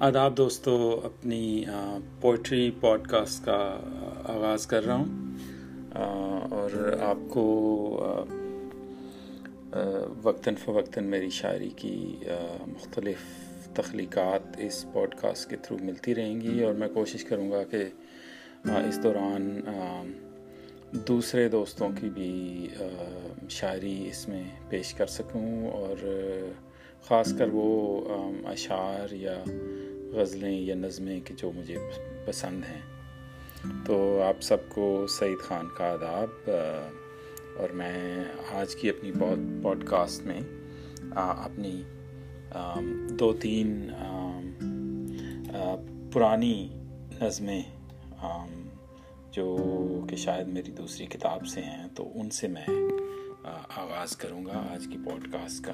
آداب دوستو، اپنی پوئٹری پوڈ کاسٹ کا آغاز کر رہا ہوں۔ اور آپ کو وقتاً فوقتاً میری شاعری کی مختلف تخلیقات اس پوڈ کاسٹ کے تھرو ملتی رہیں گی۔ اور میں کوشش کروں گا کہ اس دوران دوسرے دوستوں کی بھی شاعری اس میں پیش کر سکوں۔ اور خاص کر وہ اشعار یا غزلیں یا نظمیں کہ جو مجھے پسند ہیں۔ تو آپ سب کو سعید خان کا آداب اور میں آج کی اپنی پوڈ کاسٹ میں اپنی دو تین پرانی نظمیں جو کہ شاید میری دوسری کتاب سے ہیں، تو ان سے میں آغاز کروں گا آج کی پوڈ کاسٹ کا۔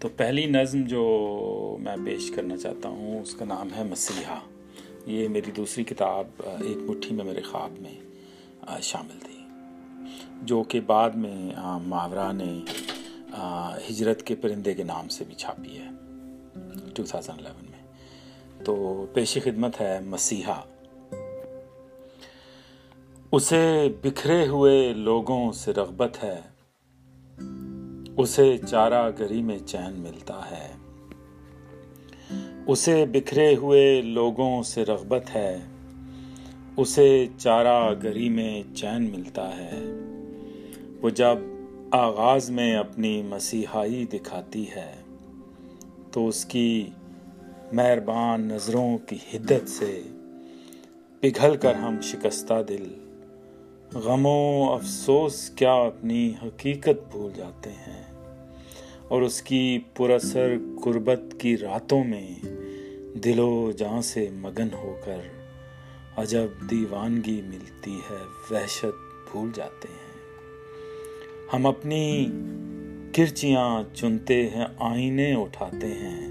تو پہلی نظم جو میں پیش کرنا چاہتا ہوں، اس کا نام ہے مسیحا۔ یہ میری دوسری کتاب، ایک مٹھی میں میرے خواب میں شامل تھی۔ جو کہ بعد میں ماورا نے ہجرت کے پرندے کے نام سے بھی چھاپی ہے 2011 میں۔ تو پیشی خدمت ہے مسیحا۔ اسے بکھرے ہوئے لوگوں سے رغبت ہے۔ اسے چارہ گری میں چین ملتا ہے۔ اسے بکھرے ہوئے لوگوں سے رغبت ہے۔ اسے چارہ گری میں چین ملتا ہے۔ وہ جب آغاز میں اپنی مسیحائی دکھاتی ہے، تو اس کی مہربان نظروں کی حدت سے پگھل کر ہم شکستہ دل۔ غموں افسوس کیا اپنی حقیقت بھول جاتے ہیں۔ اور اس کی پراسر قربت کی راتوں میں دل و جان سے مگن ہو کر عجب دیوانگی ملتی ہے، وحشت بھول جاتے ہیں۔ ہم اپنی کرچیاں چنتے ہیں، آئینے اٹھاتے ہیں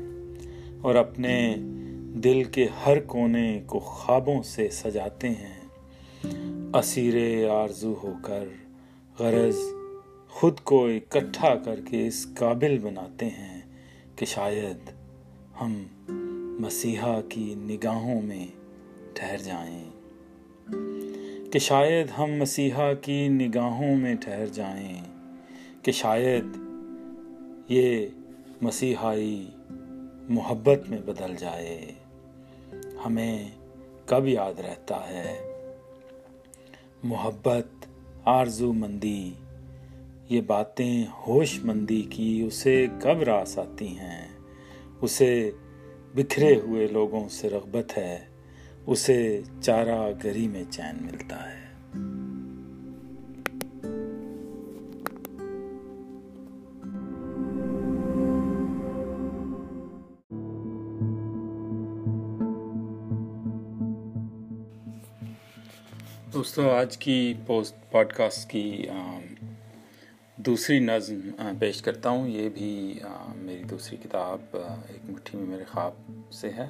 اور اپنے دل کے ہر کونے کو خوابوں سے سجاتے ہیں۔ اسیر آرزو ہو کر غرض خود کو اکٹھا کر کے اس قابل بناتے ہیں کہ شاید ہم مسیحا کی نگاہوں میں ٹھہر جائیں۔ کہ شاید ہم مسیحا کی نگاہوں میں ٹھہر جائیں۔ کہ شاید یہ مسیحائی محبت میں بدل جائے۔ ہمیں کب یاد رہتا ہے؟ محبت آرزو مندی یہ باتیں ہوش مندی کی اسے کب راس آتی ہیں؟ اسے بکھرے ہوئے لوگوں سے رغبت ہے، اسے چارہ گری میں چین ملتا ہے۔ دوستو، آج کی پوسٹ پوڈ کاسٹ کی دوسری نظم پیش کرتا ہوں۔ یہ بھی میری دوسری کتاب ایک مٹھی میں میرے خواب سے ہے۔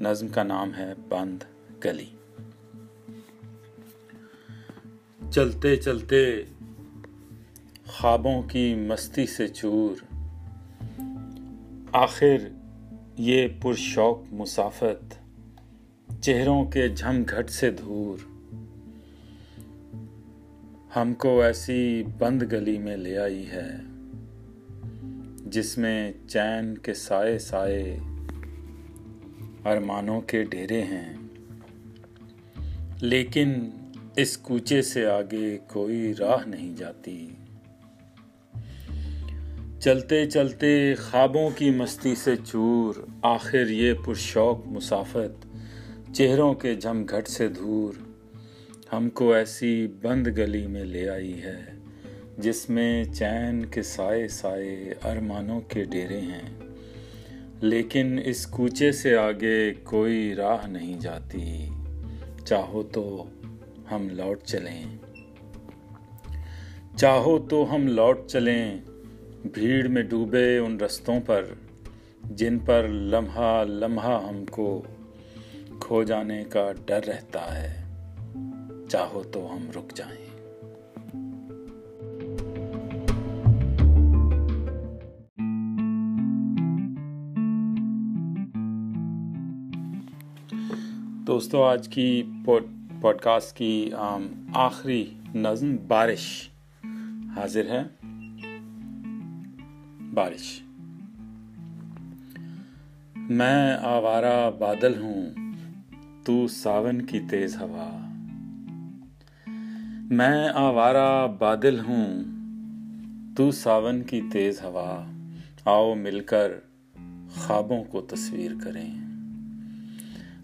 نظم کا نام ہے بند گلی۔ چلتے چلتے خوابوں کی مستی سے چور۔ آخر یہ پرشوق مسافت۔ چہروں کے جھم گھٹ سے دھور ہم کو ایسی بند گلی میں لے آئی ہے، جس میں چین کے سائے سائے ارمانوں کے ڈیرے ہیں۔ لیکن اس کوچے سے آگے کوئی راہ نہیں جاتی۔ چلتے چلتے خوابوں کی مستی سے چور، آخر یہ پرشوق مسافت چہروں کے جھم گھٹ سے دھور ہم کو ایسی بند گلی میں لے آئی ہے، جس میں چین کے سائے سائے ارمانوں کے ڈیرے ہیں۔ لیکن اس کوچے سے آگے کوئی راہ نہیں جاتی۔ چاہو تو ہم لوٹ چلیں۔ چاہو تو ہم لوٹ چلیں۔ بھیڑ میں ڈوبے ان رستوں پر، جن پر لمحہ لمحہ ہم کو کھو جانے کا ڈر رہتا ہے۔ چاہو تو ہم رک جائیں۔ دوستو، آج کی پوڈ کاسٹ کی آخری نظم بارش۔ حاضر ہے بارش۔ میں آوارہ بادل ہوں، تو ساون کی تیز ہوا۔ میں آوارہ بادل ہوں، تو ساون کی تیز ہوا۔ آؤ مل کر خوابوں کو تصویر کریں۔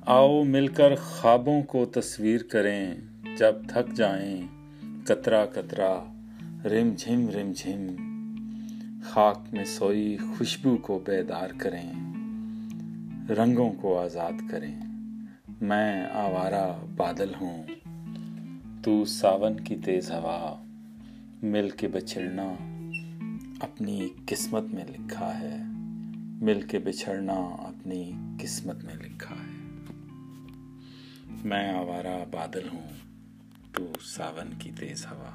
آؤ مل کر خوابوں کو تصویر کریں۔ جب تھک جائیں، کترا کترا، رم جھم رم جھم۔ خاک میں سوئی خوشبو کو بیدار کریں۔ رنگوں کو آزاد کریں۔ میں آوارہ بادل ہوں۔ تو ساون کی تیز ہوا مل کے بچھڑنا اپنی قسمت میں لکھا ہے مل کے بچھڑنا اپنی قسمت میں لکھا ہے میں آوارہ بادل ہوں تو ساون کی تیز ہوا